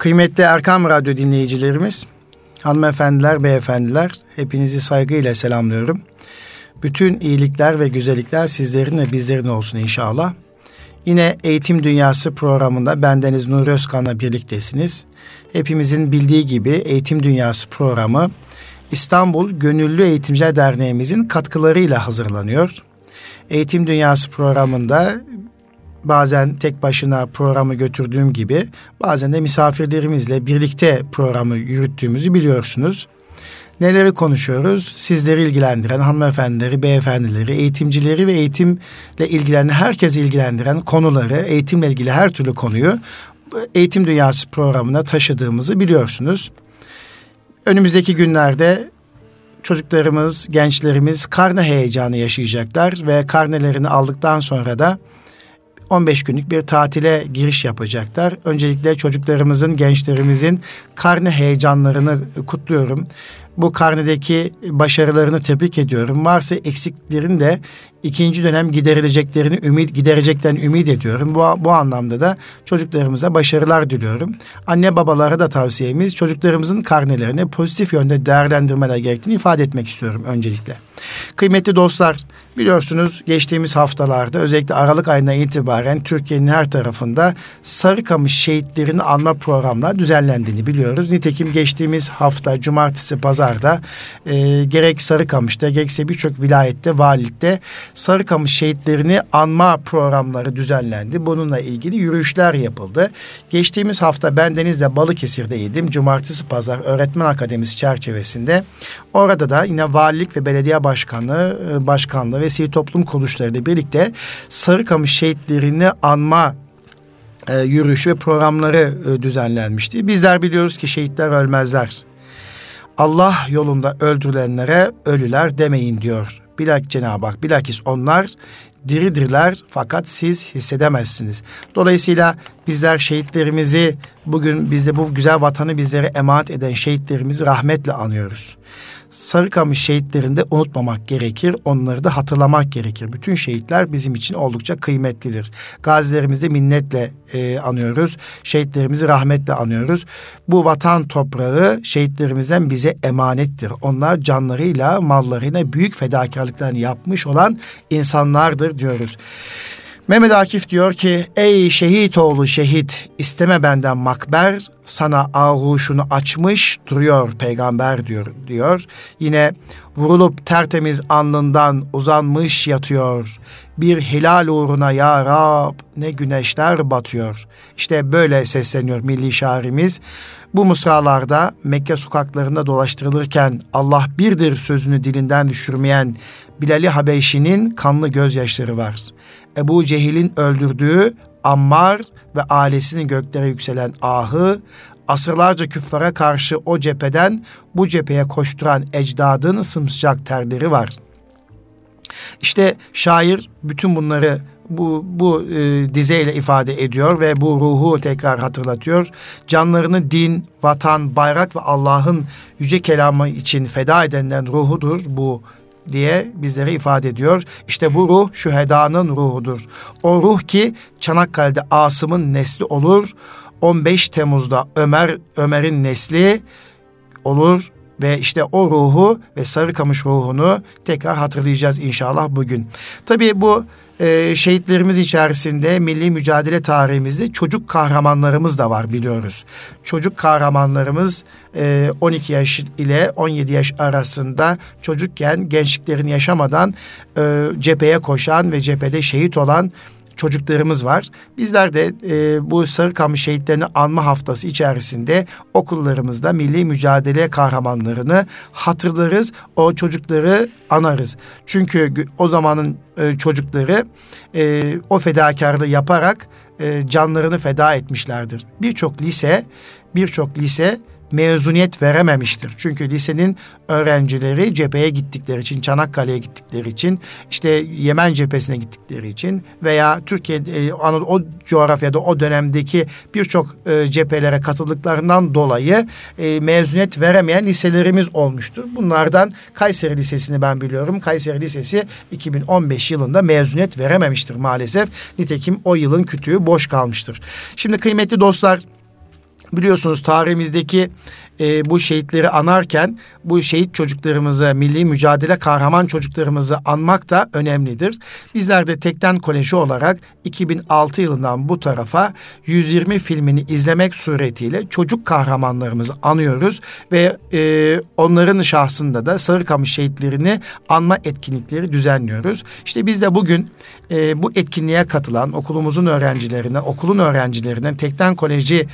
Kıymetli Erkam Radyo dinleyicilerimiz, hanımefendiler, beyefendiler, hepinizi saygıyla selamlıyorum. Bütün iyilikler ve güzellikler sizlerin ve bizlerin olsun inşallah. Yine Eğitim Dünyası programında bendeniz Nuri Özkan'la birliktesiniz. Hepimizin bildiği gibi Eğitim Dünyası programı İstanbul Gönüllü Eğitimciler Derneğimizin katkılarıyla hazırlanıyor. Eğitim Dünyası programında bazen tek başına programı götürdüğüm gibi bazen de misafirlerimizle birlikte programı yürüttüğümüzü biliyorsunuz. Neleri konuşuyoruz? Sizleri ilgilendiren hanımefendileri, beyefendileri, eğitimcileri ve eğitimle ilgilenen herkesi ilgilendiren konuları, eğitimle ilgili her türlü konuyu Eğitim Dünyası programına taşıdığımızı biliyorsunuz. Önümüzdeki günlerde çocuklarımız, gençlerimiz karne heyecanı yaşayacaklar ve karnelerini aldıktan sonra da 15 günlük bir tatile giriş yapacaklar. Öncelikle çocuklarımızın, gençlerimizin karne heyecanlarını kutluyorum. Bu karnedeki başarılarını tebrik ediyorum. Varsa eksiklerin de ikinci dönem giderileceklerini ümit gidereceklerini ümit ediyorum. Bu, bu anlamda da çocuklarımıza başarılar diliyorum. Anne babalara da tavsiyemiz çocuklarımızın karnelerini pozitif yönde değerlendirmeler gerektiğini ifade etmek istiyorum öncelikle. Kıymetli dostlar, biliyorsunuz geçtiğimiz haftalarda özellikle Aralık ayına itibaren Türkiye'nin her tarafında Sarıkamış şehitlerini anma programları düzenlendiğini biliyoruz. Nitekim geçtiğimiz hafta cumartesi pazarda e, gerek Sarıkamış'ta gerekse birçok vilayette valilikte Sarıkamış şehitlerini anma programları düzenlendi. Bununla ilgili yürüyüşler yapıldı. Geçtiğimiz hafta ben Deniz'de Balıkesir'deydim. Cumartesi pazar öğretmen akademisi çerçevesinde. Orada da yine valilik ve belediye başkanı, e, başkanlığı ve sivil toplum kuruluşlarıyla birlikte Sarıkamış şehitlerini anma e, yürüyüşü ve programları e, düzenlenmişti. Bizler biliyoruz ki şehitler ölmezler. Allah yolunda öldürülenlere ölüler demeyin diyor. Bilak Cenab-ı Hak. Bilakis onlar diridirler fakat siz hissedemezsiniz. Dolayısıyla bizler şehitlerimizi bugün bizde bu güzel vatanı bizlere emanet eden şehitlerimizi rahmetle anıyoruz. Sarıkamış şehitlerini de unutmamak gerekir. Onları da hatırlamak gerekir. Bütün şehitler bizim için oldukça kıymetlidir. Gazilerimizi minnetle e, anıyoruz. Şehitlerimizi rahmetle anıyoruz. Bu vatan toprağı şehitlerimizden bize emanettir. Onlar canlarıyla, mallarıyla büyük fedakarlıklarını yapmış olan insanlardır diyoruz. Mehmet Akif diyor ki ey şehit oğlu şehit isteme benden makber sana ağuşunu açmış duruyor peygamber diyor diyor. Yine vurulup tertemiz alnından uzanmış yatıyor. Bir hilal uğruna ya Rab ne güneşler batıyor. İşte böyle sesleniyor milli şairimiz. Bu mısralarda Mekke sokaklarında dolaştırılırken Allah birdir sözünü dilinden düşürmeyen Bilal-i Habeşi'nin kanlı gözyaşları var. Ebu Cehil'in öldürdüğü Ammar ve ailesinin göklere yükselen ahı, asırlarca küffara karşı o cepheden bu cepheye koşturan ecdadın sımsıcak terleri var. İşte şair bütün bunları bu bu e, dizeyle ifade ediyor ve bu ruhu tekrar hatırlatıyor. Canlarını din, vatan, bayrak ve Allah'ın yüce kelamı için feda edenlerin ruhudur bu diye bizlere ifade ediyor. İşte bu ruh şühedanın ruhudur. O ruh ki Çanakkale'de Asım'ın nesli olur. 15 Temmuz'da Ömer Ömer'in nesli olur ve işte o ruhu ve Sarıkamış ruhunu tekrar hatırlayacağız inşallah bugün. Tabii bu e, şehitlerimiz içerisinde milli mücadele tarihimizde çocuk kahramanlarımız da var biliyoruz. Çocuk kahramanlarımız e, 12 yaş ile 17 yaş arasında çocukken gençliklerini yaşamadan e, cepheye koşan ve cephede şehit olan çocuklarımız var. Bizler de e, bu Sarıkamış şehitlerini anma haftası içerisinde okullarımızda milli mücadele kahramanlarını hatırlarız. O çocukları anarız. Çünkü o zamanın e, çocukları e, o fedakarlığı yaparak e, canlarını feda etmişlerdir. Birçok lise, birçok lise mezuniyet verememiştir. Çünkü lisenin öğrencileri cepheye gittikleri için, Çanakkale'ye gittikleri için, işte Yemen cephesine gittikleri için veya Türkiye'de e, o coğrafyada o dönemdeki birçok e, cephelere katıldıklarından dolayı e, mezuniyet veremeyen liselerimiz olmuştur. Bunlardan Kayseri Lisesi'ni ben biliyorum. Kayseri Lisesi 2015 yılında mezuniyet verememiştir maalesef. Nitekim o yılın kütüğü boş kalmıştır. Şimdi kıymetli dostlar biliyorsunuz tarihimizdeki e, bu şehitleri anarken bu şehit çocuklarımızı, milli mücadele kahraman çocuklarımızı anmak da önemlidir. Bizler de Tekten Koleji olarak 2006 yılından bu tarafa 120 filmini izlemek suretiyle çocuk kahramanlarımızı anıyoruz ve e, onların şahsında da Sarıkamış şehitlerini anma etkinlikleri düzenliyoruz. İşte biz de bugün e, bu etkinliğe katılan okulumuzun öğrencilerinden, okulun öğrencilerinden, Tekten Koleji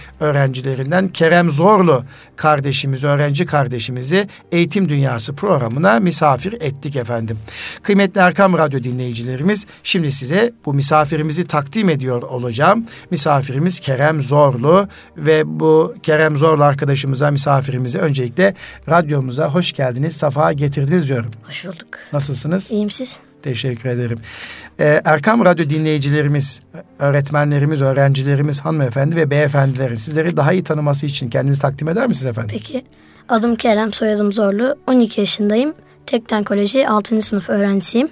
öğrencilerinden Kerem Zorlu kardeşimizi, öğrenci kardeşimizi Eğitim Dünyası programına misafir ettik efendim. Kıymetli Erkam Radyo dinleyicilerimiz şimdi size bu misafirimizi takdim ediyor olacağım. Misafirimiz Kerem Zorlu ve bu Kerem Zorlu arkadaşımıza, misafirimize öncelikle radyomuza hoş geldiniz, safa getirdiniz diyorum. Hoş bulduk. Nasılsınız? İyiyim siz? Teşekkür ederim. Ee, Erkam Radyo dinleyicilerimiz, öğretmenlerimiz, öğrencilerimiz, hanımefendi ve beyefendilerin sizleri daha iyi tanıması için kendinizi takdim eder misiniz efendim? Peki. Adım Kerem, soyadım Zorlu. 12 yaşındayım. Tekten Koleji 6. sınıf öğrencisiyim.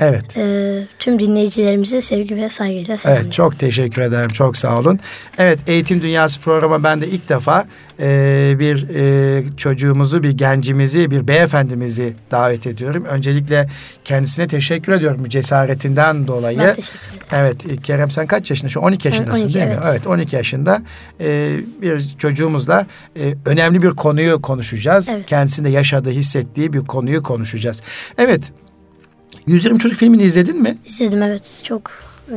Evet. Ee, tüm dinleyicilerimizi sevgi ve saygıyla selamlıyorum. Evet çok teşekkür ederim. Çok sağ olun. Evet Eğitim Dünyası programı ben de ilk defa e, bir e, çocuğumuzu, bir gencimizi, bir beyefendimizi davet ediyorum. Öncelikle kendisine teşekkür ediyorum cesaretinden dolayı. Ben teşekkür ederim. Evet Kerem sen kaç yaşında? Şu 12 yaşındasın 12, değil mi? evet. Evet 12 yaşında e, bir çocuğumuzla e, önemli bir konuyu konuşacağız. Evet. Kendisinde yaşadığı, hissettiği bir konuyu konuşacağız. Evet 120 Çocuk filmini izledin mi? İzledim evet. Çok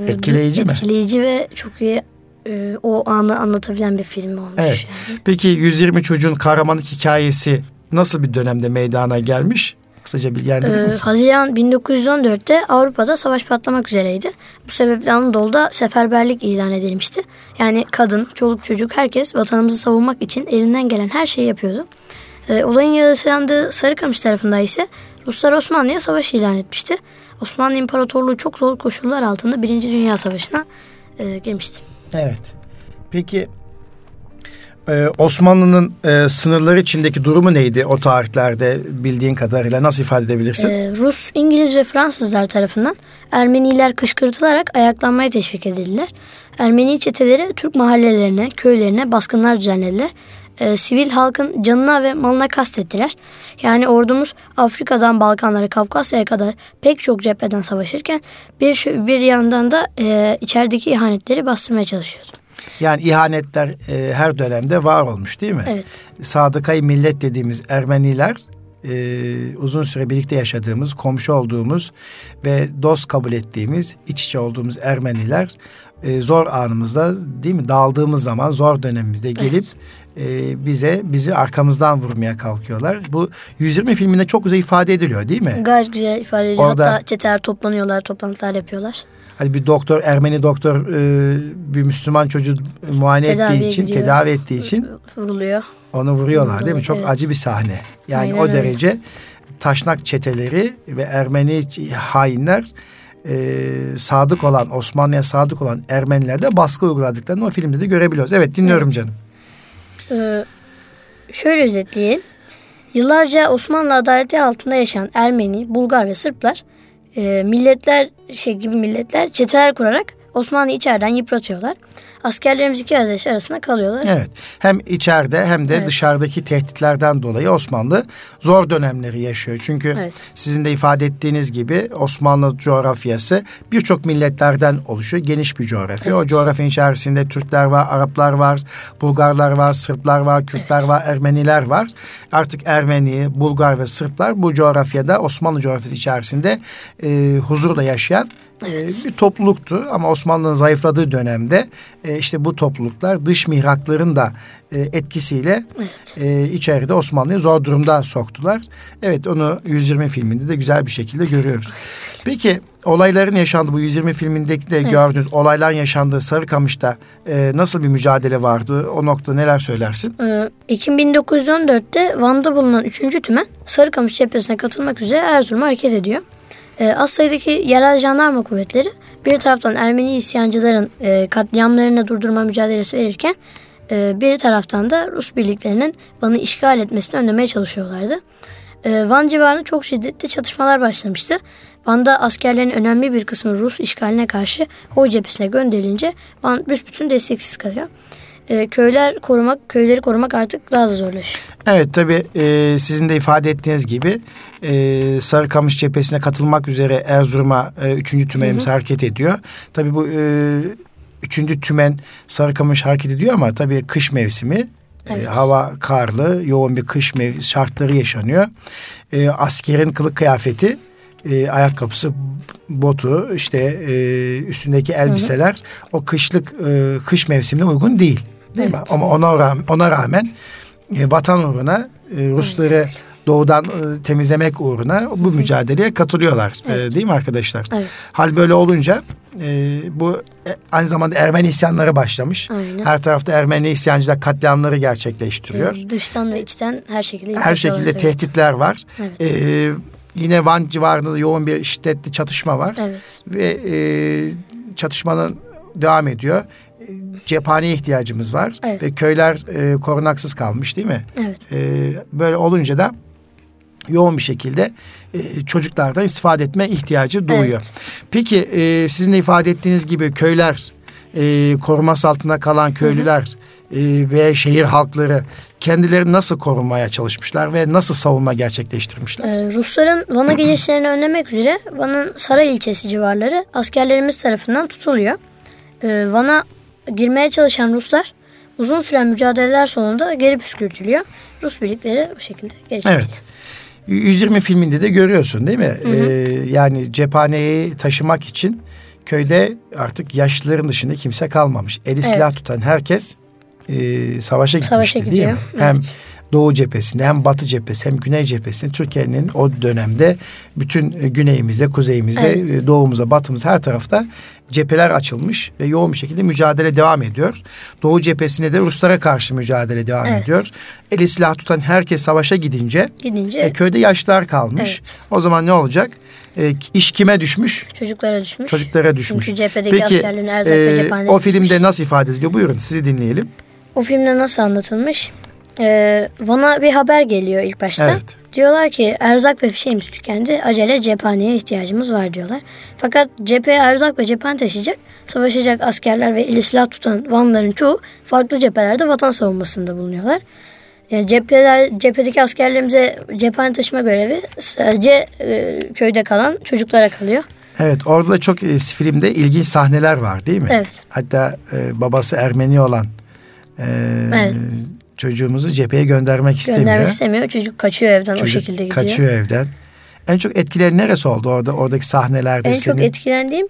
e, Etkileyici mi? Etkileyici ve çok iyi e, o anı anlatabilen bir film olmuş. Evet. Yani. Peki 120 çocuğun kahramanlık hikayesi nasıl bir dönemde meydana gelmiş? Kısaca bilgilendirir Ee, misin? Haziran 1914'te Avrupa'da savaş patlamak üzereydi. Bu sebeple Anadolu'da seferberlik ilan edilmişti. Yani kadın, çoluk çocuk herkes vatanımızı savunmak için elinden gelen her şeyi yapıyordu. Ee, olayın yaşandığı Sarıkamış tarafında ise Ruslar Osmanlı'ya savaş ilan etmişti. Osmanlı İmparatorluğu çok zor koşullar altında Birinci Dünya Savaşı'na e, girmişti. Evet. Peki e, Osmanlı'nın e, sınırları içindeki durumu neydi o tarihlerde bildiğin kadarıyla nasıl ifade edebilirsin? Ee, Rus, İngiliz ve Fransızlar tarafından Ermeniler kışkırtılarak ayaklanmaya teşvik edildiler. Ermeni çeteleri Türk mahallelerine, köylerine baskınlar düzenlediler. Ee, sivil halkın canına ve malına kastettiler. Yani ordumuz Afrika'dan Balkanlara, Kafkasya'ya kadar pek çok cepheden savaşırken bir bir yandan da e, içerideki ihanetleri bastırmaya çalışıyordu. Yani ihanetler e, her dönemde var olmuş değil mi? Evet. Sadıkayı millet dediğimiz Ermeniler e, uzun süre birlikte yaşadığımız, komşu olduğumuz ve dost kabul ettiğimiz, iç içe olduğumuz Ermeniler e, zor anımızda değil mi daldığımız zaman zor dönemimizde gelip e, bize bizi arkamızdan vurmaya kalkıyorlar. Bu 120 filminde çok güzel ifade ediliyor değil mi? Gayet güzel ifade ediyor. Orada- Hatta çeteler toplanıyorlar, toplantılar yapıyorlar. Hani bir doktor Ermeni doktor e, bir Müslüman çocuğu muayene Tedaviye ettiği için, gidiyor. tedavi ettiği için Vuruluyor. Onu vuruyorlar değil mi? Çok evet. acı bir sahne. Yani Aynen o öyle. derece taşnak çeteleri ve Ermeni hainler e, sadık olan Osmanlı'ya sadık olan Ermenilerde baskı uyguladıklarını o filmde de görebiliyoruz. Evet dinliyorum Evet. canım. Ee, şöyle özetleyelim. Yıllarca Osmanlı adaleti altında yaşayan Ermeni, Bulgar ve Sırplar e, milletler şey gibi milletler çeteler kurarak Osmanlı'yı içeriden yıpratıyorlar. Askerlerimiz iki ateş arasında kalıyorlar. Evet. Hem içeride hem de Evet. dışarıdaki tehditlerden dolayı Osmanlı zor dönemleri yaşıyor. Çünkü Evet. sizin de ifade ettiğiniz gibi Osmanlı coğrafyası birçok milletlerden oluşuyor. Geniş bir coğrafya. O Evet. coğrafyanın içerisinde Türkler var, Araplar var, Bulgarlar var, Sırplar var, Kürtler var, Ermeniler var. Artık Ermeni, Bulgar ve Sırplar bu coğrafyada Osmanlı coğrafyası içerisinde e, huzurla yaşayan e, Evet. bir topluluktu ama Osmanlı'nın zayıfladığı dönemde e, işte bu topluluklar dış mihrakların da e, etkisiyle Evet. e, içeride Osmanlı'yı zor durumda soktular. Evet onu 120 filminde de güzel bir şekilde görüyoruz. Peki olayların yaşandığı bu 120 filmindeki de gördüğünüz olayların yaşandığı Sarıkamış'ta e, nasıl bir mücadele vardı? O noktada neler söylersin? Ee, Ekim 1914'te Van'da bulunan 3. Tümen Sarıkamış cephesine katılmak üzere Erzurum'a hareket ediyor. Ee, az sayıdaki yerel jandarma kuvvetleri bir taraftan Ermeni isyancıların e, katliamlarını durdurma mücadelesi verirken e, bir taraftan da Rus birliklerinin Van'ı işgal etmesini önlemeye çalışıyorlardı. E, Van civarında çok şiddetli çatışmalar başlamıştı. Van'da askerlerin önemli bir kısmı Rus işgaline karşı Hoy cephesine gönderilince Van büsbütün desteksiz kalıyor. E, köyler korumak, köyleri korumak artık daha da zorlaşıyor. Evet tabii e, sizin de ifade ettiğiniz gibi e, Sarıkamış cephesine katılmak üzere Erzurum'a e, 3. tümenimiz hareket ediyor. Tabii bu e, 3. tümen Sarıkamış hareket ediyor ama tabii kış mevsimi. e, Evet. hava karlı, yoğun bir kış mev- şartları yaşanıyor. E, askerin kılık kıyafeti, e, ayakkabısı, botu, işte e, üstündeki elbiseler o kışlık e, kış mevsimine uygun değil. Değil mi? Evet. Ama ona rağmen, ona rağmen e, vatan uğruna e, Rusları doğudan e, temizlemek uğruna bu mücadeleye katılıyorlar. E, Evet. değil mi arkadaşlar? Evet. Hal böyle olunca e, bu e, aynı zamanda Ermeni isyanları başlamış. Aynen. Her tarafta Ermeni isyancılar katliamları gerçekleştiriyor. E, dıştan ve içten her şekilde Her şekilde tabii. tehditler var. Evet. E, yine Van civarında da yoğun bir şiddetli çatışma var. Evet. Ve e, çatışmanın devam ediyor. Cephaneye ihtiyacımız var. Evet. Ve köyler e, korunaksız kalmış değil mi? Evet. E, böyle olunca da yoğun bir şekilde e, çocuklardan istifade etme ihtiyacı doğuyor. Evet. Peki e, sizin de ifade ettiğiniz gibi köyler, e, koruması altında kalan köylüler e, ve şehir halkları kendilerini nasıl korumaya çalışmışlar ve nasıl savunma gerçekleştirmişler? Ee, Rusların Van'a gelişlerini önlemek üzere Van'ın Saray ilçesi civarları askerlerimiz tarafından tutuluyor. Ee, Van'a girmeye çalışan Ruslar uzun süren mücadeleler sonunda geri püskürtülüyor. Rus birlikleri bu şekilde geri çekildi. Evet. 120 filminde de görüyorsun değil mi? Ee, yani cephaneyi taşımak için köyde artık yaşlıların dışında kimse kalmamış. Eli Evet. silah tutan herkes e, savaşa gitmişti Savaşa değil gidiyor, mi? evet. Hem Doğu cephesinde hem Batı cephesi hem Güney cephesinde Türkiye'nin o dönemde bütün e, güneyimizde, kuzeyimizde, Evet. e, doğumuza, batımıza her tarafta cepheler açılmış ve yoğun bir şekilde mücadele devam ediyor. Doğu cephesinde de Ruslara karşı mücadele devam Evet. ediyor. Eli silah tutan herkes savaşa gidince Gidince e, köyde yaşlılar kalmış. Evet. O zaman ne olacak? E, iş kime düşmüş? çocuklara düşmüş. Çocuklara düşmüş. Çünkü cephedeki askerlerin erzak ve e, cephaneleri o filmde düşmüş. nasıl ifade ediliyor? Buyurun sizi dinleyelim. O filmde nasıl anlatılmış? Ee, Van'a bir haber geliyor ilk başta. Evet. Diyorlar ki erzak ve fişeğimiz tükendi. Acele cephaneye ihtiyacımız var diyorlar. Fakat cepheye erzak ve cephane taşıyacak, savaşacak askerler ve eli silah tutan Vanların çoğu farklı cephelerde vatan savunmasında bulunuyorlar. Yani cepheler, cephedeki askerlerimize cephane taşıma görevi sadece e, köyde kalan çocuklara kalıyor. Evet orada da çok e, filmde ilginç sahneler var değil mi? Evet. Hatta e, babası Ermeni olan e, Evet. Çocuğumuzu cepheye göndermek istemiyor. Göndermek istemiyor. Çocuk kaçıyor evden o Çocuk şekilde gidiyor. kaçıyor evden. En çok etkileri neresi oldu orada oradaki sahnelerde En senin? çok etkilendiğim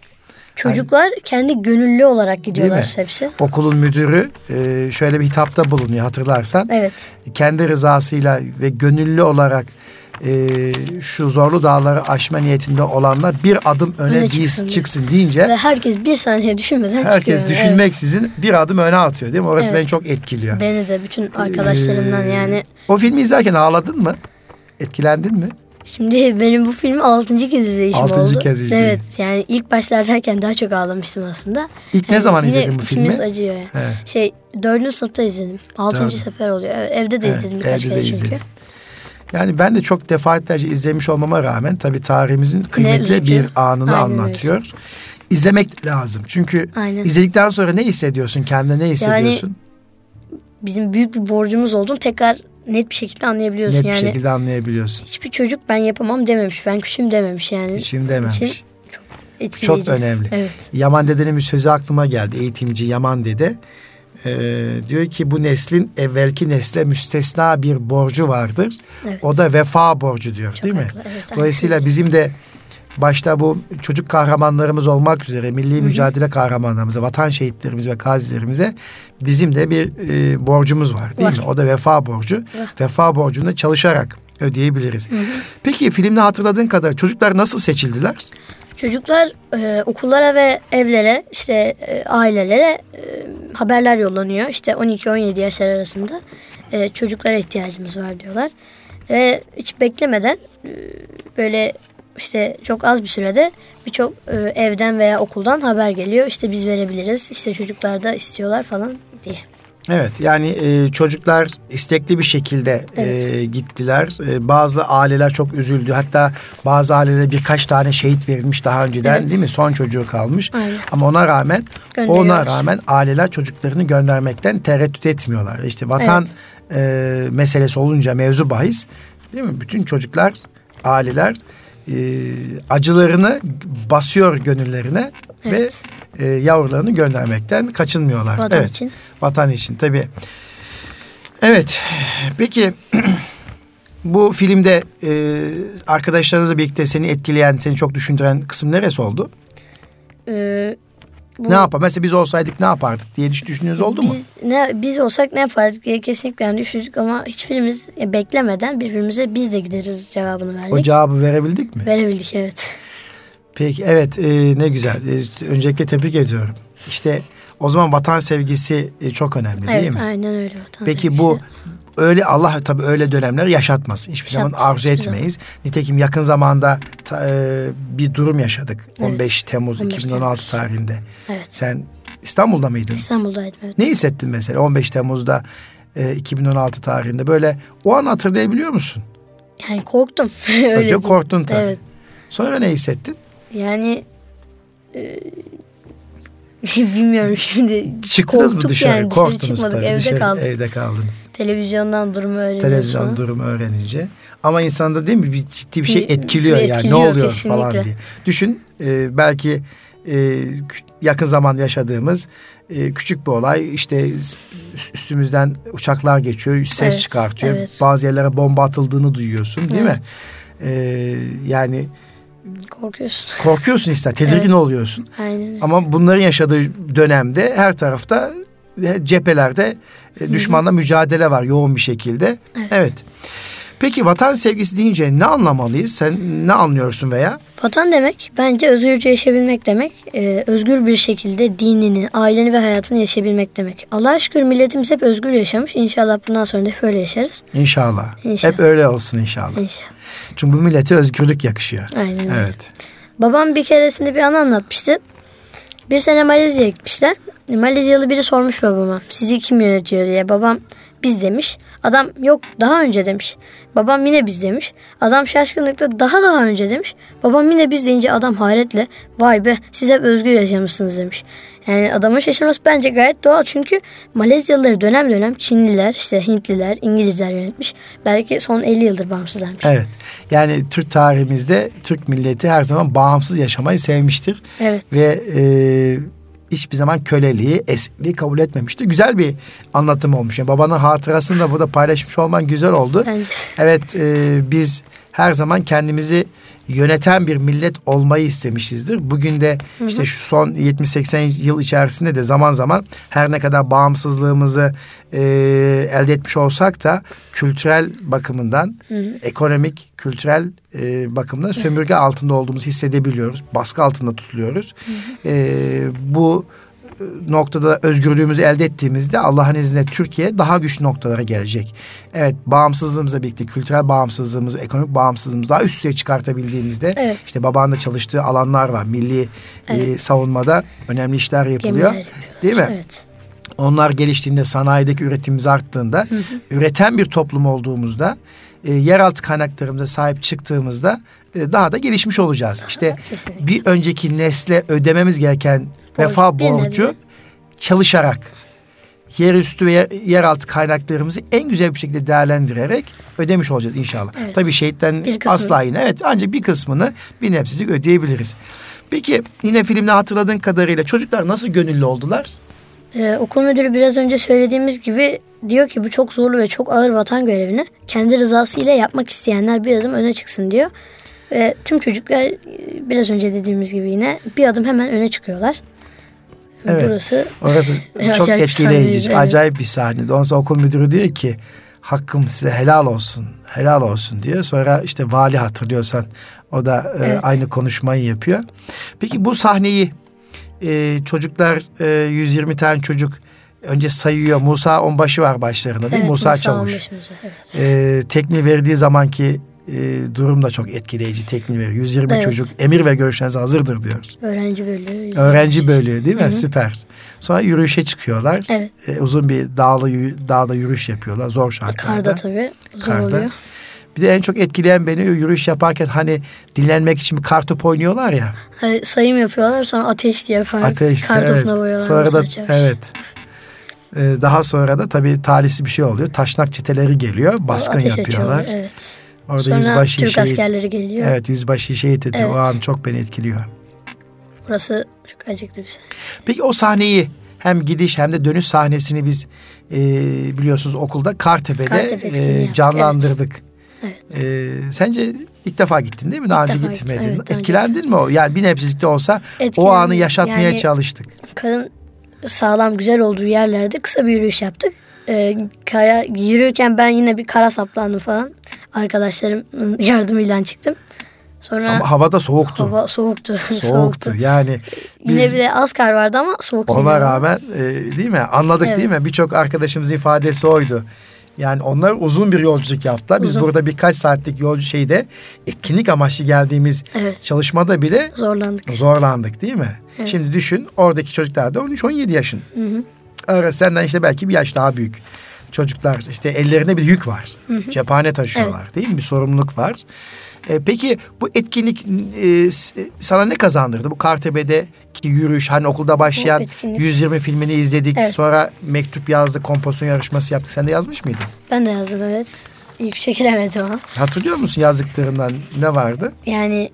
çocuklar kendi gönüllü olarak gidiyorlar hepsi. Okulun müdürü e, şöyle bir hitapta bulunuyor hatırlarsan. Evet. kendi rızasıyla ve gönüllü olarak e, şu zorlu dağları aşma niyetinde olanlar bir adım öne, Öne çıksın çıksın, deyince Ve herkes bir saniye düşünmeden herkes çıkıyor. düşünmeksizin bir adım öne atıyor değil mi? Orası Evet. beni çok etkiliyor. Evet. Beni de bütün arkadaşlarımdan Ee, yani. O filmi izlerken ağladın mı? Etkilendin mi? Şimdi benim bu filmi altıncı kez izleyişim Altıncı oldu. kez izledin. Evet yani ilk başlardayken daha çok ağlamıştım aslında. İlk ne Yani zaman izledin bu filmi? içimiz acıyor ya. Evet. Şey dördüncü sınıfta izledim. Altıncı Dördü. sefer oluyor. Evet, Evde de Evet, izledim birkaç kere çünkü. izledin. Yani ben de çok defaatlerce izlemiş olmama rağmen tabii tarihimizin kıymetli bir anını Aynen öyle. anlatıyor. İzlemek lazım. Çünkü Aynen. izledikten sonra ne hissediyorsun? Kendine ne hissediyorsun? Bizim büyük bir borcumuz olduğunu tekrar net bir şekilde anlayabiliyorsun. Net bir yani şekilde anlayabiliyorsun. hiçbir çocuk ben yapamam dememiş. Ben küçüm dememiş yani. Şimdi dememiş. için çok etkileyici. Çok önemli. Evet. Yaman dedenin bir sözü aklıma geldi. Eğitimci Yaman dede. Ee, diyor ki bu neslin evvelki nesle müstesna bir borcu vardır. Evet. O da vefa borcu diyor Çok değil mi? haklı, evet, aynı Dolayısıyla şey. bizim de başta bu çocuk kahramanlarımız olmak üzere milli mücadele kahramanlarımıza, vatan şehitlerimize ve gazilerimize bizim de bir e, borcumuz var değil Var. mi? O da vefa borcu. Var. Vefa borcunu çalışarak ödeyebiliriz. Peki filmde hatırladığın kadar çocuklar nasıl seçildiler? Çocuklar e, okullara ve evlere işte e, ailelere e, haberler yollanıyor. İşte 12-17 yaşlar arasında e, çocuklara ihtiyacımız var diyorlar. Ve hiç beklemeden e, böyle işte çok az bir sürede birçok e, evden veya okuldan haber geliyor. İşte biz verebiliriz. İşte çocuklar da istiyorlar falan diye. Evet yani e, çocuklar istekli bir şekilde e, Evet. gittiler. E, bazı aileler çok üzüldü. Hatta bazı ailelere birkaç tane şehit verilmiş daha önceden Evet. değil mi? Son çocuğu kalmış. Aynen. Ama ona rağmen ona rağmen aileler çocuklarını göndermekten tereddüt etmiyorlar. İşte vatan e, meselesi olunca mevzu bahis değil mi? Bütün çocuklar, aileler e, acılarını basıyor gönüllerine Evet. ve e, yavrularını göndermekten kaçınmıyorlar. Vatan evet. için. Vatan için tabii. Evet. Peki bu filmde e, arkadaşlarınızla birlikte seni etkileyen, seni çok düşündüren kısım neresi oldu? Ee, bu- Ne yapar? Mesela biz olsaydık ne yapardık diye düşündüğünüz oldu mu? biz, Ne, biz olsak ne yapardık diye kesinlikle yani düşündük ama hiçbirimiz beklemeden birbirimize biz de gideriz cevabını verdik. O cevabı verebildik mi? Verebildik evet. Peki evet e, ne güzel. E, öncelikle tebrik ediyorum. İşte o zaman vatan sevgisi e, çok önemli değil evet mi? aynen öyle. vatan Peki sevgisi. bu öyle Allah tabii öyle dönemler yaşatmasın. Hiçbir zaman Yaşatmasın, arzu hiçbir etmeyiz. Nitekim yakın zamanda ta- e, bir durum yaşadık. Evet, 15 Temmuz 15 2016 Temmuz. tarihinde. Evet. Sen İstanbul'da mıydın? İstanbul'daydım evet. Ne hissettin mesela 15 Temmuz'da e, 2016 tarihinde böyle o an hatırlayabiliyor musun? Yani korktum. öyle Önce korktun tabii. Evet. Sonra ne hissettin? Yani e, bilmiyorum şimdi. Çıktınız mı dışarı? yani, dışarı Korktunuz çıkmadık, tabii. evde Dışarı- kaldık. Evde kaldınız. Televizyondan durumu öğreniyorsun. Televizyon durumu öğrenince. Ama insanda değil mi bir ciddi bir şey Bir- etkiliyor bir yani etkiliyor ne oluyor falan diye. Düşün e, belki e, yakın zamanda yaşadığımız e, küçük bir olay işte üstümüzden uçaklar geçiyor ses Evet, çıkartıyor. evet. Bazı yerlere bomba atıldığını duyuyorsun değil mi? Evet. E, yani Korkuyorsun. korkuyorsun ister tedirgin Evet. oluyorsun. Aynen. Ama bunların yaşadığı dönemde her tarafta e, cephelerde e, düşmanla mücadele var yoğun bir şekilde. Evet. evet. Peki vatan sevgisi deyince ne anlamalıyız? Sen ne anlıyorsun veya? Vatan demek bence özgürce yaşayabilmek demek. Ee, özgür bir şekilde dinini, aileni ve hayatını yaşayabilmek demek. Allah'a şükür milletimiz hep özgür yaşamış. İnşallah bundan sonra da hep öyle yaşarız. İnşallah. İnşallah. Hep öyle olsun inşallah. İnşallah. Çünkü bu millete özgürlük yakışıyor. Aynen. Evet. Babam bir keresinde bir anı anlatmıştı. Bir sene Malezya'ya gitmişler. Malezyalı biri sormuş babama. Sizi kim yönetiyor diye. Babam biz demiş. Adam yok daha önce demiş. Babam yine biz demiş. Adam şaşkınlıkla daha daha önce demiş. Babam yine biz deyince adam hayretle vay be siz hep özgür yaşamışsınız demiş. Yani adamın şaşırması bence gayet doğal. Çünkü Malezyalıları dönem dönem Çinliler, işte Hintliler, İngilizler yönetmiş. Belki son 50 yıldır bağımsızlarmış. Evet. Yani Türk tarihimizde Türk milleti her zaman bağımsız yaşamayı sevmiştir. Evet. Ve e, hiçbir zaman köleliği, esirliği kabul etmemiştir. Güzel bir anlatım olmuş. Yani babanın hatırasını da burada paylaşmış olman güzel oldu. Bence. Evet e, biz her zaman kendimizi yöneten bir millet olmayı istemişizdir. Bugün de işte şu son 70-80 yıl içerisinde de zaman zaman her ne kadar bağımsızlığımızı e, elde etmiş olsak da kültürel bakımından, ekonomik, kültürel e, bakımdan sömürge altında olduğumuzu hissedebiliyoruz. Baskı altında tutuluyoruz. E, bu noktada özgürlüğümüzü elde ettiğimizde Allah'ın izniyle Türkiye daha güçlü noktalara gelecek. Evet bağımsızlığımızla birlikte kültürel bağımsızlığımız, ekonomik bağımsızlığımızı daha üst düzeye çıkartabildiğimizde Evet. işte babanın da çalıştığı alanlar var. Milli e, savunmada önemli işler yapılıyor. Değil mi? Evet. Onlar geliştiğinde sanayideki üretimimiz arttığında üreten bir toplum olduğumuzda e, yeraltı kaynaklarımıza sahip çıktığımızda e, daha da gelişmiş olacağız. İşte kesinlikle. bir önceki nesle ödememiz gereken vefa borcu çalışarak yerüstü ve yer, yeraltı kaynaklarımızı en güzel bir şekilde değerlendirerek ödemiş olacağız inşallah. Evet. Tabii şehitten asla yine evet ancak bir kısmını bir nebzecik ödeyebiliriz. Peki yine filmde hatırladığın kadarıyla çocuklar nasıl gönüllü oldular? Ee, okul müdürü biraz önce söylediğimiz gibi diyor ki bu çok zorlu ve çok ağır vatan görevini kendi rızası ile yapmak isteyenler bir adım öne çıksın diyor. Ve tüm çocuklar e, biraz önce dediğimiz gibi yine bir adım hemen öne çıkıyorlar. Evet. Burası Orası çok bir etkileyici, evet. acayip bir sahneydi. Ondan sonra okul müdürü diyor ki hakkım size helal olsun, helal olsun diyor. Sonra işte vali hatırlıyorsan o da e, Evet. aynı konuşmayı yapıyor. Peki bu sahneyi e, çocuklar e, 120 tane çocuk önce sayıyor. Musa onbaşı var başlarında değil mi? evet, Musa, Musa Çavuş. Evet. E, tekmil verdiği zamanki e, durum da çok etkileyici tekniği veriyor. 120 Evet. çocuk emir ve görüşlerinize hazırdır diyoruz. Öğrenci bölüğü. Öğrenci bölüğü değil mi? Süper. Sonra yürüyüşe çıkıyorlar. Evet. E, uzun bir dağlı dağda yürüyüş yapıyorlar zor şartlarda. Karda tabii zor Karda. oluyor. Bir de en çok etkileyen beni yürüyüş yaparken hani dinlenmek için bir kartop oynuyorlar ya. Hani sayım yapıyorlar sonra ateş diye yapar. Ateş. Kartopuna evet. boyuyorlar. Sonra da Çavuş. evet. Ee, daha sonra da tabii talihsiz bir şey oluyor. Taşnak çeteleri geliyor. Baskın Ateş yapıyorlar. açıyorlar, Evet. Orada Sonra yüzbaşı Türk şehit. askerleri geliyor. Evet yüzbaşı şehit. O Evet. an çok beni etkiliyor. Burası çok acıklı bir sahne. Peki o sahneyi hem gidiş hem de dönüş sahnesini biz e, biliyorsunuz okulda Kartepe'de Kartepe e, canlandırdık. Evet. E, sence ilk defa gittin değil mi? Daha İlk önce gitmedin. evet, önce Etkilendin mi o? Yani bir nebzelik de olsa o Etkilendim. anı yaşatmaya Yani- çalıştık. Karın sağlam güzel olduğu yerlerde kısa bir yürüyüş yaptık. Ee, kaya yürürken ben yine bir kara saplandım falan. Arkadaşlarımın yardımıyla çıktım. Sonra Ama havada soğuktu. hava soğuktu. Soğuktu. Yani Yine biz bile az kar vardı ama soğuk. ona yine. rağmen e, değil mi? Anladık Evet. değil mi? Birçok arkadaşımızın ifadesi oydu. Yani onlar uzun bir yolculuk yaptılar. Biz Uzun. burada birkaç saatlik yolcu şeyde etkinlik amaçlı geldiğimiz Evet. çalışmada bile Zorlandık. zorlandık değil mi? Evet. Şimdi düşün oradaki çocuklar da 13-17 yaşın. Ara senden işte belki bir yaş daha büyük. Çocuklar işte ellerinde bir yük var. Cephane taşıyorlar değil mi? Bir sorumluluk var. E, peki bu etkinlik e, s- sana ne kazandırdı? Bu Kartepe'deki yürüyüş hani okulda başlayan Bu etkinlik- 120 filmini izledik. Evet. Sonra mektup yazdık, kompozisyon yarışması yaptık. Sen de yazmış mıydın? Ben de yazdım evet. İyi bir şey giremedim ama. Hatırlıyor musun yazdıklarından ne vardı? Yani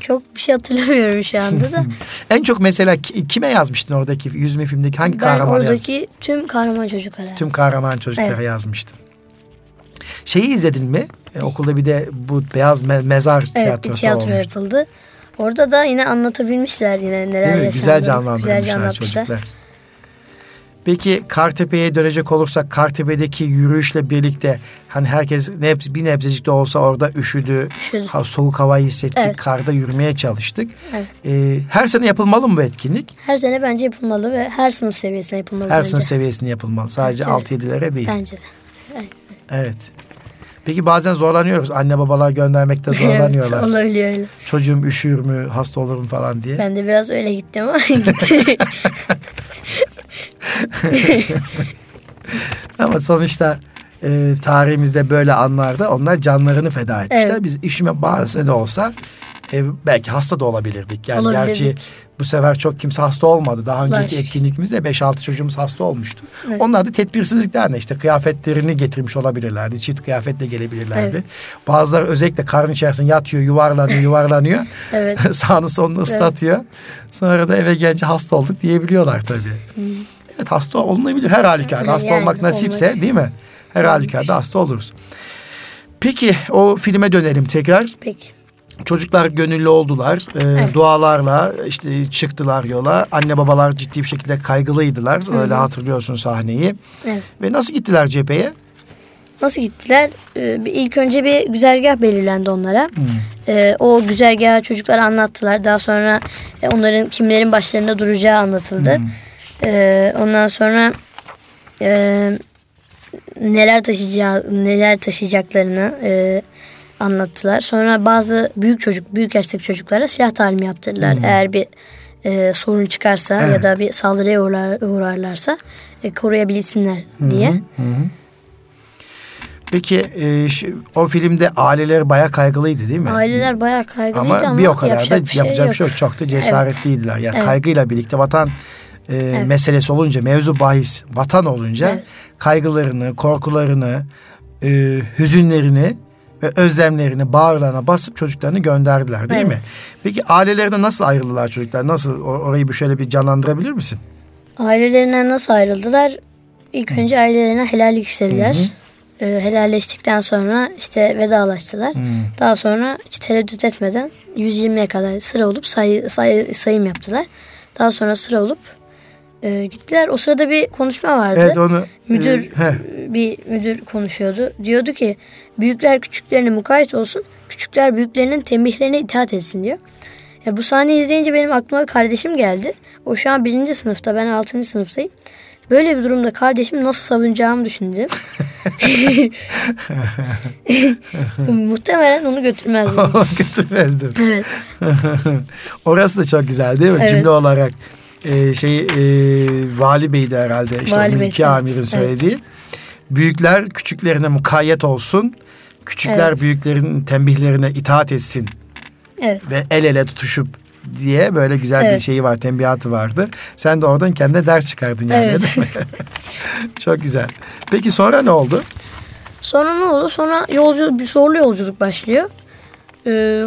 çok bir şey hatırlamıyorum şu anda da. En çok mesela ki- kime yazmıştın oradaki 120 filmdeki hangi ben kahramanı yazdın? oradaki tüm kahraman çocuklara Tüm yazdım. kahraman çocuklara Evet. yazmıştın. Şeyi izledin mi? E, okulda bir de bu beyaz me- mezar Evet bir tiyatrosu tiyatro olmuştu. yapıldı. Orada da yine anlatabilmişler yine neler Değil mi? yaşandı. Güzel canlandırmışlar Güzel anlatmışlar. çocuklar. Peki Kartepe'ye dönecek olursak Kartepe'deki yürüyüşle birlikte hani herkes nebz, bir nebzecik de olsa orada üşüdü. Üşüdü. Ha, soğuk havayı hissettik. Evet. Karda yürümeye çalıştık. Evet. E, her sene yapılmalı mı bu etkinlik? Her sene bence yapılmalı ve her sınıf seviyesine yapılmalı Her bence. sınıf seviyesinde yapılmalı. Sadece Evet. 6-7'lere değil. Bence de. Evet. Peki bazen zorlanıyoruz. Anne babalar göndermekte zorlanıyorlar. Evet, olabiliyor öyle. Çocuğum üşür mü, hasta olur mu falan diye. Ben de biraz öyle gittim ama gitti. Ama sonuçta e, tarihimizde böyle anlarda onlar canlarını feda etmişler. Evet. Biz işime bağırsa da olsa e, belki hasta da olabilirdik. Yani Olabilirdik. gerçi bu sefer çok kimse hasta olmadı. Daha önceki Ulaşmış. etkinliğimizde 5-6 çocuğumuz hasta olmuştu. Evet. Onlar da tedbirsizliklerle işte kıyafetlerini getirmiş olabilirlerdi. Çift kıyafetle gelebilirlerdi. Evet. Bazıları özellikle karın içerisinde yatıyor, yuvarlanıyor, yuvarlanıyor. Evet. Sağını solunu ıslatıyor. Sonra da eve gelince hasta olduk diyebiliyorlar tabii. Evet hasta olunabilir her halükarda. Yani Hasta olmak nasipse olmak. değil mi? Her halükarda hasta oluruz. Peki o filme dönelim tekrar. Peki. Çocuklar gönüllü oldular. Ee, Dualarla işte çıktılar yola. Anne babalar ciddi bir şekilde kaygılıydılar. Öyle hatırlıyorsun sahneyi. Evet. Ve nasıl gittiler cepheye? Nasıl gittiler? Ee, ilk önce bir güzergah belirlendi onlara. Ee, o güzergahı çocuklara anlattılar. Daha sonra e, onların kimlerin başlarında duracağı anlatıldı. Ee, ondan sonra e, neler taşıyacağı, neler taşıyacaklarını e, anlattılar. Sonra bazı büyük çocuk, büyük yaştaki çocuklara silah talimi yaptırdılar. Eğer bir e, sorun çıkarsa Evet. ya da bir saldırıya uğrar, uğrarlarsa e, koruyabilsinler diye. Peki e, şu, o filmde aileler baya kaygılıydı değil mi? Aileler bayağı kaygılıydı ama, ama, bir o kadar da yapacak bir şey yapacak bir yok. şey yok. Çok da cesaretliydiler. Yani Evet. kaygıyla birlikte vatan e, meselesi olunca, mevzu bahis vatan olunca Evet. kaygılarını, korkularını, e, hüzünlerini ve özlemlerini bağırlarına basıp çocuklarını gönderdiler değil Evet. mi? Peki ailelerden nasıl ayrıldılar çocuklar? Nasıl orayı bir şöyle bir canlandırabilir misin? Ailelerinden nasıl ayrıldılar? İlk önce ailelerine helallik istediler. Ee, helalleştikten sonra işte vedalaştılar. Daha sonra hiç tereddüt etmeden 120'ye kadar sıra olup say, say- sayım yaptılar. Daha sonra sıra olup e, gittiler. O sırada bir konuşma vardı. Evet onu Müdür e, heh, bir müdür konuşuyordu. Diyordu ki büyükler küçüklerine mukayyet olsun. Küçükler büyüklerinin tembihlerine itaat etsin diyor. Ya bu sahneyi izleyince benim aklıma kardeşim geldi. O şu an birinci sınıfta ben altıncı sınıftayım. Böyle bir durumda kardeşim nasıl savunacağımı düşündüm. Muhtemelen onu götürmezdim. Götürmezdim. evet. Orası da çok güzel değil mi? Evet. Cümle olarak e, şey e, Vali Bey'di herhalde. İşte Vali o Bey, mülki evet. amirin söylediği. Büyükler küçüklerine mukayyet olsun. Küçükler Evet. büyüklerin tembihlerine itaat etsin Evet. ve el ele tutuşup diye böyle güzel bir Evet. şeyi var, tembihatı vardı. Sen de oradan kendine ders çıkardın yani. Evet. değil mi? Çok güzel. Peki sonra ne oldu? Sonra ne oldu? Sonra yolcu bir zorlu yolculuk başlıyor. Ee,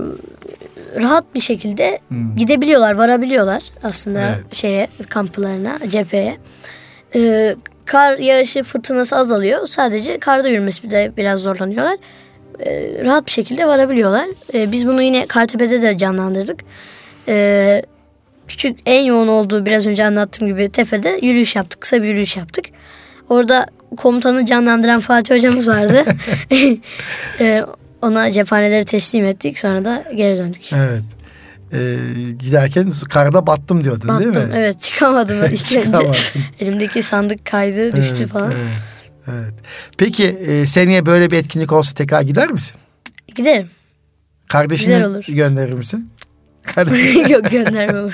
rahat bir şekilde gidebiliyorlar, varabiliyorlar aslında Hmm. Evet. şeye, kamplarına, cepheye. Ee, kar yağışı, fırtınası azalıyor. Sadece karda yürümesi bir de biraz zorlanıyorlar. Ee, rahat bir şekilde varabiliyorlar. Ee, biz bunu yine Kartepe'de de canlandırdık. Ee, küçük en yoğun olduğu biraz önce anlattığım gibi tepede yürüyüş yaptık. Kısa bir yürüyüş yaptık. Orada komutanı canlandıran Fatih hocamız vardı. Ee, ona cephaneleri teslim ettik. Sonra da geri döndük. Evet. Ee, giderken karda battım diyordun değil Battım. mi? Evet çıkamadım ilk önce. Elimdeki sandık kaydı düştü Evet, falan. Evet, evet. Peki e, seneye böyle bir etkinlik olsa tekrar gider misin? Giderim. Kardeşini Güzel olur. gönderir misin? Kardeşin, Yok göndermem.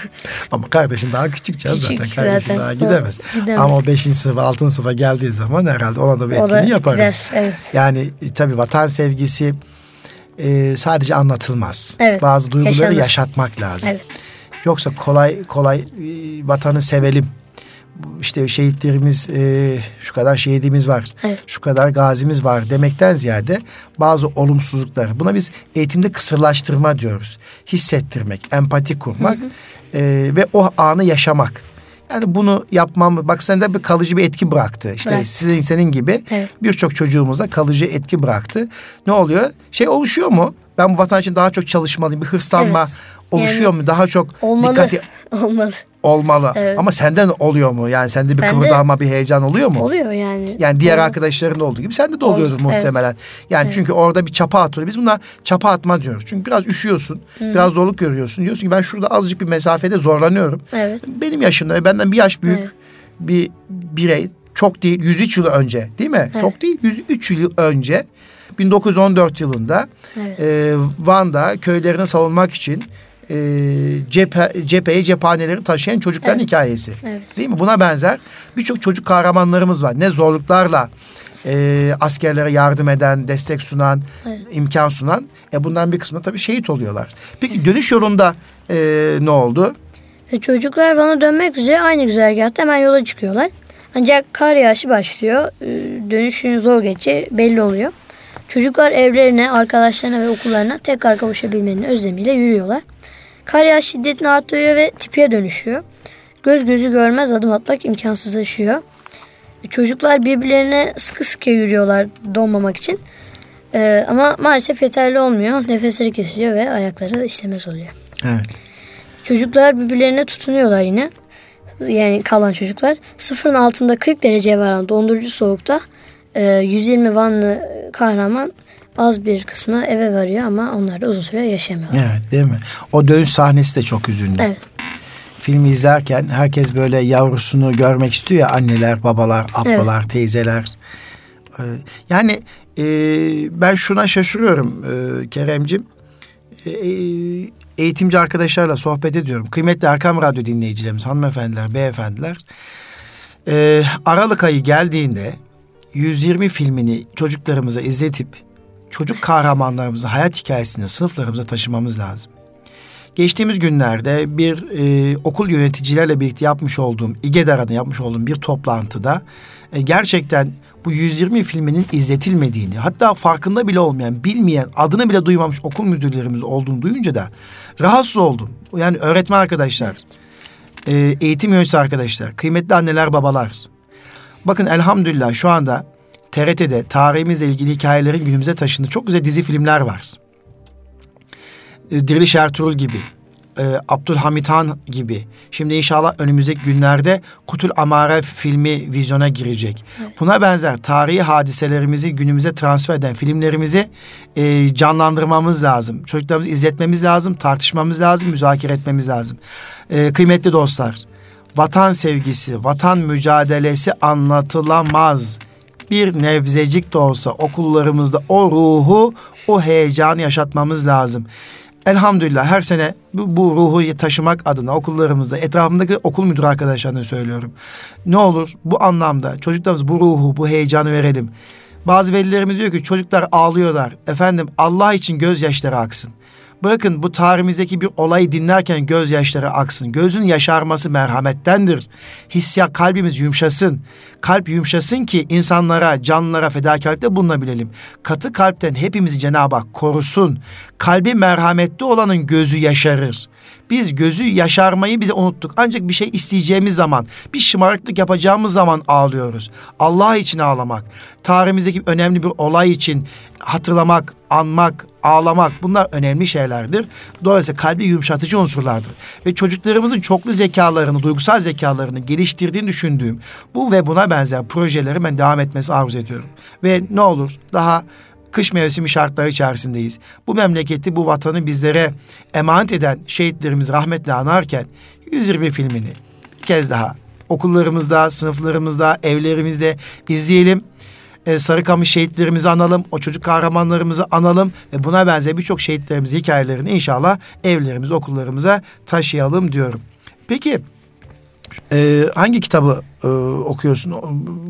ama kardeşin daha küçük canım Küçük zaten. Kardeşin zaten. daha gidemez. Gidemez. Ama o 5. sınıfa 6. sınıfa geldiği zaman herhalde ona da bir etkinliği yaparız. gider. Evet. Yani e, tabii vatan sevgisi e, sadece anlatılmaz. Evet, Bazı duyguları yaşanır. yaşatmak lazım. Evet. Yoksa kolay kolay e, vatanı sevelim. İşte şehitlerimiz e, şu kadar şehidimiz var. Evet. Şu kadar gazimiz var demekten ziyade bazı olumsuzluklar. Buna biz eğitimde kısırlaştırma diyoruz. Hissettirmek, empati kurmak e, ve o anı yaşamak. Yani bunu yapmam bak sende bir kalıcı bir etki bıraktı. İşte Bıraktı. sizin senin gibi Evet. birçok çocuğumuzda kalıcı etki bıraktı. Ne oluyor? Şey oluşuyor mu? Ben bu vatan için daha çok çalışmalıyım. Bir hırslanma Evet. oluşuyor Yani mu? Daha çok Olmalı. dikkati Olmalı. Olmalı. Evet. Ama senden oluyor mu? Yani sende bir Bende- kıvırdanma, bir heyecan oluyor mu? Oluyor yani. Yani diğer Oluyor. arkadaşların da olduğu gibi sende de oluyordur evet. muhtemelen. Yani çünkü orada bir çapa atıyor. Biz buna çapa atma diyoruz. Çünkü biraz üşüyorsun, biraz zorluk görüyorsun. Diyorsun ki ben şurada azıcık bir mesafede zorlanıyorum. Evet. Benim yaşımda ve benden bir yaş büyük Evet. bir birey çok değil 103 yıl önce değil mi? Çok değil 103 yıl önce 1914 yılında Evet. e, Van'da köylerini savunmak için e, cephe, cepheye cephaneleri taşıyan çocukların Evet. hikayesi. Evet. Değil mi? Buna benzer birçok çocuk kahramanlarımız var. Ne zorluklarla e, askerlere yardım eden, destek sunan, Evet. imkan sunan. E bundan bir kısmı tabii şehit oluyorlar. Peki dönüş yolunda e, ne oldu? E, Çocuklar Van'a dönmek üzere aynı güzergahta hemen yola çıkıyorlar. Ancak kar yağışı başlıyor. E, Dönüşün zor geçeceği belli oluyor. Çocuklar evlerine, arkadaşlarına ve okullarına tekrar kavuşabilmenin özlemiyle yürüyorlar. Kar yağış şiddetini artırıyor ve tipiye dönüşüyor. Göz gözü görmez adım atmak imkansızlaşıyor. Çocuklar birbirlerine sıkı sıkı yürüyorlar donmamak için. E, ama maalesef yeterli olmuyor. Nefesleri kesiliyor ve ayakları işlemez oluyor. Evet. Çocuklar birbirlerine tutunuyorlar yine. Yani kalan çocuklar. Sıfırın altında 40 dereceye varan dondurucu soğukta e, 120 Vanlı kahraman az bir kısmı eve varıyor ama onlar da uzun süre yaşamıyorlar. Evet değil mi? O dönüş sahnesi de çok üzüldü. Evet. Filmi izlerken herkes böyle yavrusunu görmek istiyor ya anneler, babalar, ablalar, teyzeler. Ee, yani e, ben şuna şaşırıyorum e, Keremcim. E, e, eğitimci arkadaşlarla sohbet ediyorum. Kıymetli Erkam Radyo dinleyicilerimiz, hanımefendiler, beyefendiler. E, Aralık ayı geldiğinde 120 filmini çocuklarımıza izletip çocuk kahramanlarımızı hayat hikayesini sınıflarımıza taşımamız lazım. Geçtiğimiz günlerde bir e, okul yöneticilerle birlikte yapmış olduğum, İGEDAR'da yapmış olduğum bir toplantıda e, gerçekten bu 120 filminin izletilmediğini, hatta farkında bile olmayan, bilmeyen, adını bile duymamış okul müdürlerimiz olduğunu duyunca da rahatsız oldum. Yani öğretmen arkadaşlar, e, eğitim yöneticisi arkadaşlar, kıymetli anneler, babalar. Bakın elhamdülillah şu anda TRT'de tarihimizle ilgili hikayelerin günümüze taşındığı çok güzel dizi filmler var e, Diriliş Ertuğrul gibi, e, Abdülhamit Han gibi. Şimdi inşallah önümüzdeki günlerde Kutul Amare filmi vizyona girecek. Buna benzer tarihi hadiselerimizi günümüze transfer eden filmlerimizi e, canlandırmamız lazım. Çocuklarımızı izletmemiz lazım, tartışmamız lazım, müzakere etmemiz lazım. E, kıymetli dostlar, vatan sevgisi, vatan mücadelesi anlatılamaz. Bir nebzecik de olsa okullarımızda o ruhu, o heyecanı yaşatmamız lazım. Elhamdülillah her sene bu, bu ruhu taşımak adına okullarımızda etrafımdaki okul müdür arkadaşlarına söylüyorum. Ne olur bu anlamda çocuklarımız bu ruhu, bu heyecanı verelim. Bazı velilerimiz diyor ki çocuklar ağlıyorlar. Efendim Allah için gözyaşları aksın. Bırakın bu tarihimizdeki bir olayı dinlerken gözyaşları aksın. Gözün yaşarması merhamettendir. Hissiyat kalbimiz yumuşasın. Kalp yumuşasın ki insanlara, canlılara fedakarlıkta bulunabilelim. Katı kalpten hepimizi Cenab-ı Hak korusun. Kalbi merhametli olanın gözü yaşarır. Biz gözü yaşarmayı bize unuttuk. Ancak bir şey isteyeceğimiz zaman, bir şımarıklık yapacağımız zaman ağlıyoruz. Allah için ağlamak, tarihimizdeki önemli bir olay için hatırlamak, anmak, ağlamak bunlar önemli şeylerdir. Dolayısıyla kalbi yumuşatıcı unsurlardır. Ve çocuklarımızın çoklu zekalarını, duygusal zekalarını geliştirdiğini düşündüğüm bu ve buna benzer projeleri ben devam etmesi arzu ediyorum. Ve ne olur daha kış mevsimi şartları içerisindeyiz. Bu memleketi, bu vatanı bizlere emanet eden şehitlerimizi rahmetle anarken 120 filmini bir kez daha okullarımızda, sınıflarımızda, evlerimizde izleyelim. Ee, Sarıkamış şehitlerimizi analım, o çocuk kahramanlarımızı analım ve buna benzer birçok şehitlerimizin hikayelerini inşallah evlerimize, okullarımıza taşıyalım diyorum. Peki e, hangi kitabı e, okuyorsun?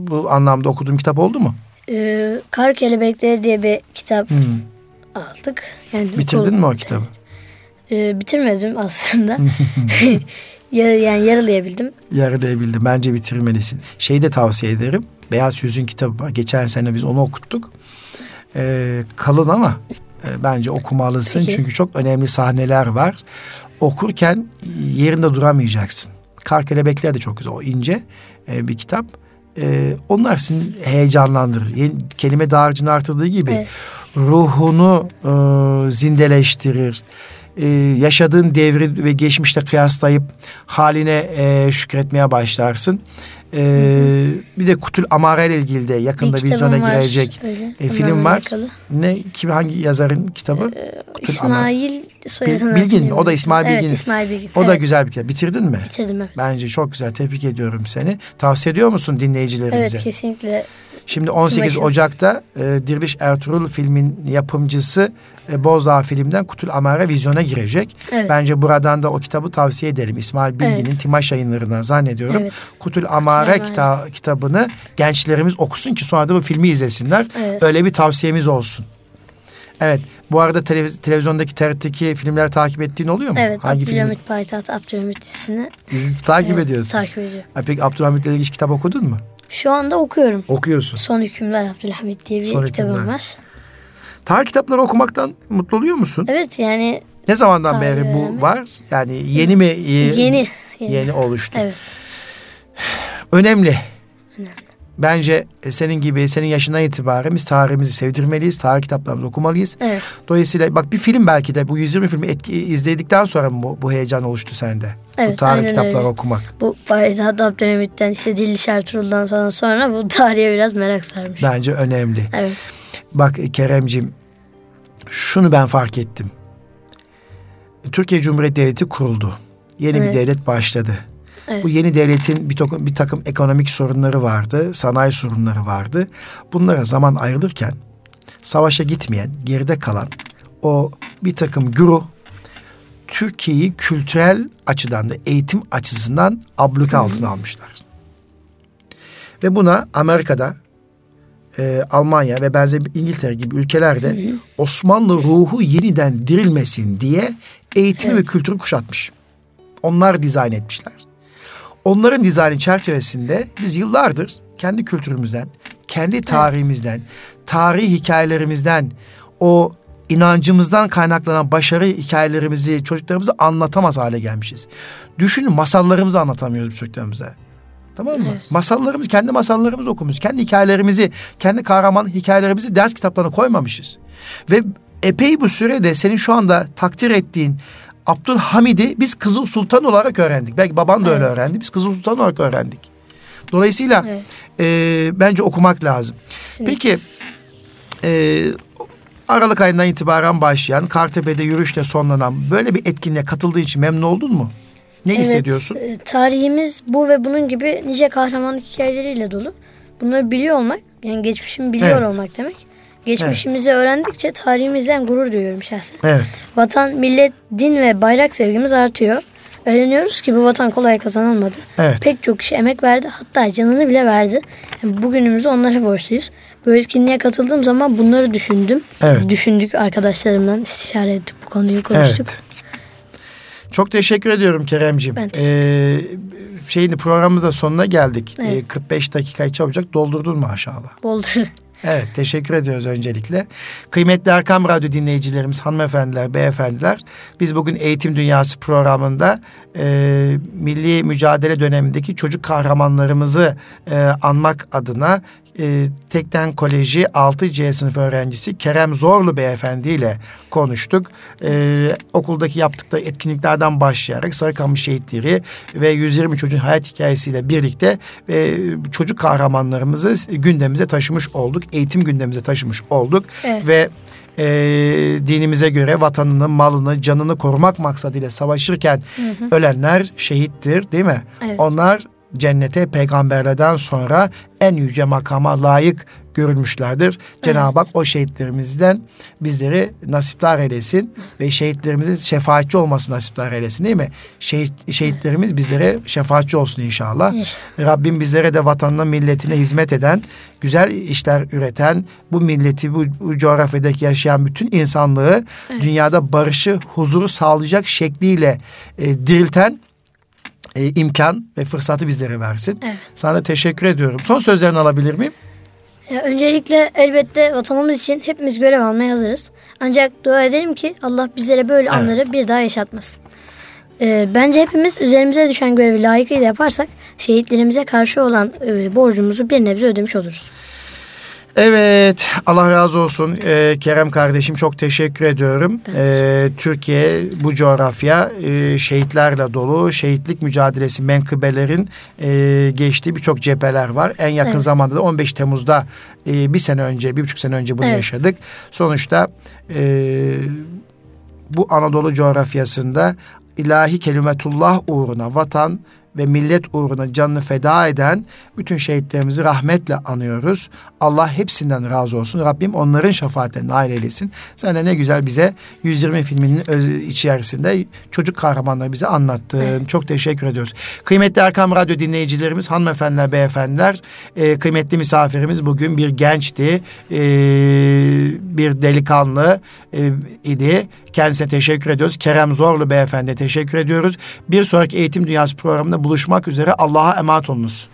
Bu anlamda okuduğum kitap oldu mu? Ee, Kar Kelebekleri diye bir kitap hmm. aldık. Yani Bitirdin mi o kitabı? Ee, bitirmedim aslında. yani yarılayabildim. Yarılayabildim. Bence bitirmelisin. Şeyi de tavsiye ederim. Beyaz Yüz'ün kitabı var. Geçen sene biz onu okuttuk. Ee, kalın ama e, bence okumalısın. Peki. Çünkü çok önemli sahneler var. Okurken yerinde duramayacaksın. Kar Kelebekler de çok güzel. O ince e, bir kitap e, onlar seni heyecanlandırır. Yeni, kelime dağarcığını artırdığı gibi evet. ruhunu e, zindeleştirir. E, yaşadığın devri ve geçmişte kıyaslayıp haline e, şükretmeye başlarsın. Ee, bir de Kutul Amare ile ilgili de yakında bir vizyona girecek öyle, e, film var. Alakalı. Ne kim hangi yazarın kitabı? Ee, Kutul İsmail soyadını Bilgin. O da İsmail Bilgin. Evet, İsmail Bilgin. O evet. da güzel bir kitap. Bitirdin mi? Bitirdim evet. Bence çok güzel. Tebrik ediyorum seni. Tavsiye ediyor musun dinleyicilerimize? Evet kesinlikle. Şimdi 18 Ocak'ta e, Dirbiş Ertuğrul filmin yapımcısı e, Bozdağ filmden Kutul Amare vizyona girecek. Evet. Bence buradan da o kitabı tavsiye edelim. İsmail Bilgin'in evet. Timaş yayınlarından zannediyorum. Evet. Kutul Amare, Kutul kita- kitabını gençlerimiz okusun ki sonra da bu filmi izlesinler. Evet. Öyle bir tavsiyemiz olsun. Evet. Bu arada televiz- televizyondaki TRT'deki filmler takip ettiğin oluyor mu? Evet. Hangi Abdülhamit film? Payitaht Abdülhamit dizisini. Dizi takip evet, ediyorsun. Takip ediyorum. Peki Abdülhamit'le ilgili kitap okudun mu? Şu anda okuyorum. Okuyorsun. Son Hükümler Abdülhamit diye bir Son kitabım hükümler. var. Tarih kitapları okumaktan mutlu oluyor musun? Evet yani. Ne zamandan beri bu var? Yani yeni mi? Yeni. Yeni, yeni oluştu. Evet. Önemli. Önemli. Bence e, senin gibi senin yaşından itibaren biz tarihimizi sevdirmeliyiz. Tarih kitaplarımızı okumalıyız. Evet. Dolayısıyla bak bir film belki de bu 120 filmi etki, izledikten sonra bu, bu heyecan oluştu sende? Evet, bu tarih kitapları öyle. okumak. Bu Bayezid Abdülhamit'ten işte Dilli Şertuğrul'dan falan sonra bu tarihe biraz merak sarmış. Bence önemli. Evet. Bak Keremcim şunu ben fark ettim. Türkiye Cumhuriyeti Devleti kuruldu. Yeni evet. bir devlet başladı. Evet. Bu yeni devletin bir takım, bir takım ekonomik sorunları vardı, sanayi sorunları vardı. Bunlara zaman ayrılırken savaşa gitmeyen, geride kalan o bir takım güruh Türkiye'yi kültürel açıdan da eğitim açısından abluka altına almışlar. Ve buna Amerika'da e, Almanya ve benzer İngiltere gibi ülkelerde hı hı. Osmanlı ruhu yeniden dirilmesin diye eğitimi evet. ve kültürü kuşatmış. Onlar dizayn etmişler. Onların dizaynı çerçevesinde biz yıllardır kendi kültürümüzden, kendi tarihimizden, evet. tarih hikayelerimizden, o inancımızdan kaynaklanan başarı hikayelerimizi çocuklarımıza anlatamaz hale gelmişiz. Düşünün masallarımızı anlatamıyoruz çocuklarımıza. Tamam mı? Evet. Masallarımız, kendi masallarımızı okumuş. Kendi hikayelerimizi, kendi kahraman hikayelerimizi ders kitaplarına koymamışız. Ve epey bu sürede senin şu anda takdir ettiğin Abdülhamid'i biz Kızıl Sultan olarak öğrendik. Belki baban da evet. öyle öğrendi. Biz Kızıl Sultan olarak öğrendik. Dolayısıyla evet. e, bence okumak lazım. Kesinlikle. Peki e, Aralık ayından itibaren başlayan Kartepe'de yürüyüşle sonlanan böyle bir etkinliğe katıldığı için memnun oldun mu? Ne evet, hissediyorsun? E, tarihimiz bu ve bunun gibi nice kahramanlık hikayeleriyle dolu. Bunları biliyor olmak yani geçmişimi biliyor Evet. olmak demek. Geçmişimizi öğrendikçe tarihimizden gurur duyuyorum şahsen. Evet. Vatan, millet, din ve bayrak sevgimiz artıyor. Öğreniyoruz ki bu vatan kolay kazanılmadı. Evet. Pek çok kişi emek verdi hatta canını bile verdi. Yani bugünümüzü onlara borçluyuz. Bu etkinliğe katıldığım zaman bunları düşündüm. Evet. Düşündük arkadaşlarımla istişare ettik bu konuyu konuştuk. Evet. Çok teşekkür ediyorum Keremciğim. Ben teşekkür Ee, şeyini programımızda sonuna geldik. Evet. Ee, 45 dakikayı çabucak doldurdun maşallah. Boldur. Evet teşekkür ediyoruz öncelikle. Kıymetli Erkam Radyo dinleyicilerimiz, hanımefendiler, beyefendiler. Biz bugün Eğitim Dünyası programında e, milli mücadele dönemindeki çocuk kahramanlarımızı e, anmak adına e, Tekten Koleji 6C sınıf öğrencisi Kerem Zorlu beyefendi ile konuştuk. E, okuldaki yaptıkları etkinliklerden başlayarak Sarıkamış şehitleri ve 120 çocuğun hayat hikayesiyle birlikte e, çocuk kahramanlarımızı gündemimize taşımış olduk. Eğitim gündemimize taşımış olduk. Evet. Ve e, dinimize göre vatanını, malını, canını korumak maksadıyla savaşırken ölenler şehittir değil mi? Evet. Onlar cennete peygamberlerden sonra en yüce makama layık görülmüşlerdir. Cenab-ı Hak o şehitlerimizden bizleri nasipler eylesin ve şehitlerimizin şefaatçi olması nasipler eylesin değil mi? Şehit, şehitlerimiz bizlere şefaatçi olsun inşallah. İnşallah. Rabbim bizlere de vatanına, milletine hizmet eden, güzel işler üreten, bu milleti, bu, bu coğrafyadaki yaşayan bütün insanlığı dünyada barışı, huzuru sağlayacak şekliyle e, dirilten e, imkan ve fırsatı bizlere versin. Evet. Sana da teşekkür ediyorum. Son sözlerini alabilir miyim? Ya öncelikle elbette vatanımız için hepimiz görev almaya hazırız. Ancak dua edelim ki Allah bizlere böyle Evet. anları bir daha yaşatmasın. Ee, bence hepimiz üzerimize düşen görevi layıkıyla yaparsak şehitlerimize karşı olan e, borcumuzu bir nebze ödemiş oluruz. Evet, Allah razı olsun Ee, Kerem kardeşim çok teşekkür ediyorum. Ee, Türkiye bu coğrafya e, şehitlerle dolu, şehitlik mücadelesi menkıbelerin e, geçtiği birçok cepheler var. En yakın Evet. zamanda da 15 Temmuz'da e, bir sene önce, bir buçuk sene önce bunu Evet. yaşadık. Sonuçta e, bu Anadolu coğrafyasında ilahi kelimetullah uğruna vatan ve millet uğruna canını feda eden bütün şehitlerimizi rahmetle anıyoruz. Allah hepsinden razı olsun. Rabbim onların şefaatine nail eylesin. Sen de ne güzel bize 120 filminin öz- içerisinde çocuk kahramanları bize anlattın. Çok teşekkür ediyoruz. Kıymetli Erkam Radyo dinleyicilerimiz, hanımefendiler, beyefendiler, e, kıymetli misafirimiz bugün bir gençti, e, bir delikanlı e, idi. Kendisine teşekkür ediyoruz. Kerem Zorlu beyefendiye teşekkür ediyoruz. Bir sonraki Eğitim Dünyası programında buluşmak üzere. Allah'a emanet olunuz.